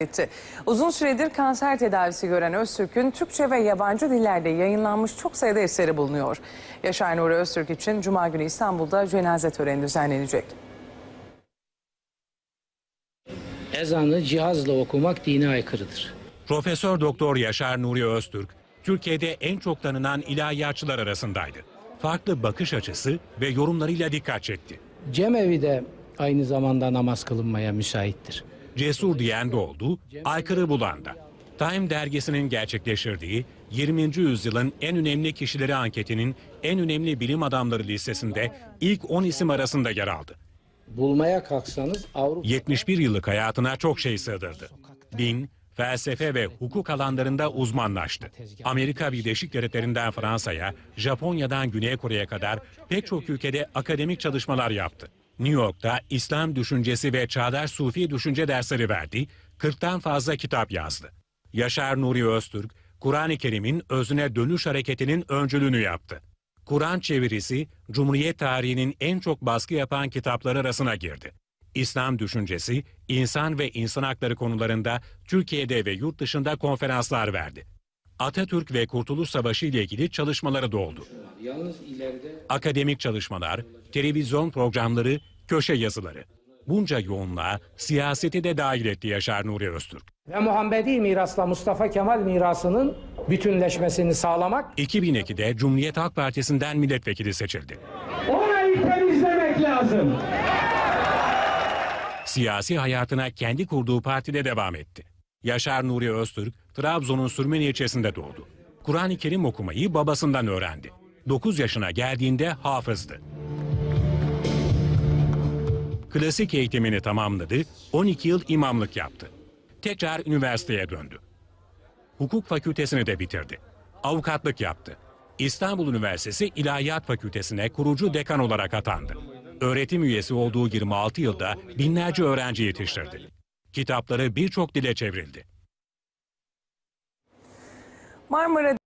etti. Uzun süredir kanser tedavisi gören Öztürk'ün Türkçe ve yabancı dillerde yayınlanmış çok sayıda eseri bulunuyor. Yaşar Nuri Öztürk için Cuma günü İstanbul'da cenaze töreni düzenlenecek. Ezanı cihazla okumak dine aykırıdır. Profesör Doktor Yaşar Nuri Öztürk, Türkiye'de en çok tanınan ilahiyatçılar arasındaydı. Farklı bakış açısı ve yorumlarıyla dikkat çekti. Cemevi de aynı zamanda namaz kılınmaya müsaittir. Cesur diyen de oldu, aykırı bulan da. Time dergisinin gerçekleştirdiği 20. yüzyılın en önemli kişileri anketinin en önemli bilim adamları listesinde ilk 10 isim arasında yer aldı. Bulmaya kalksanız Avrupa 71 yıllık hayatına çok şey sığdırdı. Din, felsefe ve hukuk alanlarında uzmanlaştı. Amerika Birleşik Devletleri'nden Fransa'ya, Japonya'dan Güney Kore'ye kadar pek çok ülkede akademik çalışmalar yaptı. New York'ta İslam düşüncesi ve çağdaş Sufi düşünce dersleri verdi, 40'tan fazla kitap yazdı. Yaşar Nuri Öztürk, Kur'an-ı Kerim'in özüne dönüş hareketinin öncülüğünü yaptı. Kur'an çevirisi Cumhuriyet tarihinin en çok baskı yapan kitapları arasına girdi. İslam düşüncesi, insan ve insan hakları konularında Türkiye'de ve yurt dışında konferanslar verdi. Atatürk ve Kurtuluş Savaşı ile ilgili çalışmaları da oldu. Akademik çalışmalar, televizyon programları, köşe yazıları. Bunca yoğunluğa siyaseti de dahil etti Yaşar Nuri Öztürk. ve Muhammedi mirasla Mustafa Kemal mirasının bütünleşmesini sağlamak 2002'de Cumhuriyet Halk Partisi'nden milletvekili seçildi. Orayı temizlemek lazım. Siyasi hayatına kendi kurduğu partide devam etti. Yaşar Nuri Öztürk, Trabzon'un Sürmen ilçesinde doğdu. Kur'an-ı Kerim okumayı babasından öğrendi. 9 yaşına geldiğinde hafızdı. Klasik eğitimini tamamladı, 12 yıl imamlık yaptı. Tekrar üniversiteye döndü. Hukuk fakültesini de bitirdi. Avukatlık yaptı. İstanbul Üniversitesi İlahiyat Fakültesine kurucu dekan olarak atandı. Öğretim üyesi olduğu 26 yılda binlerce öğrenci yetiştirdi. Kitapları birçok dile çevrildi. Marmara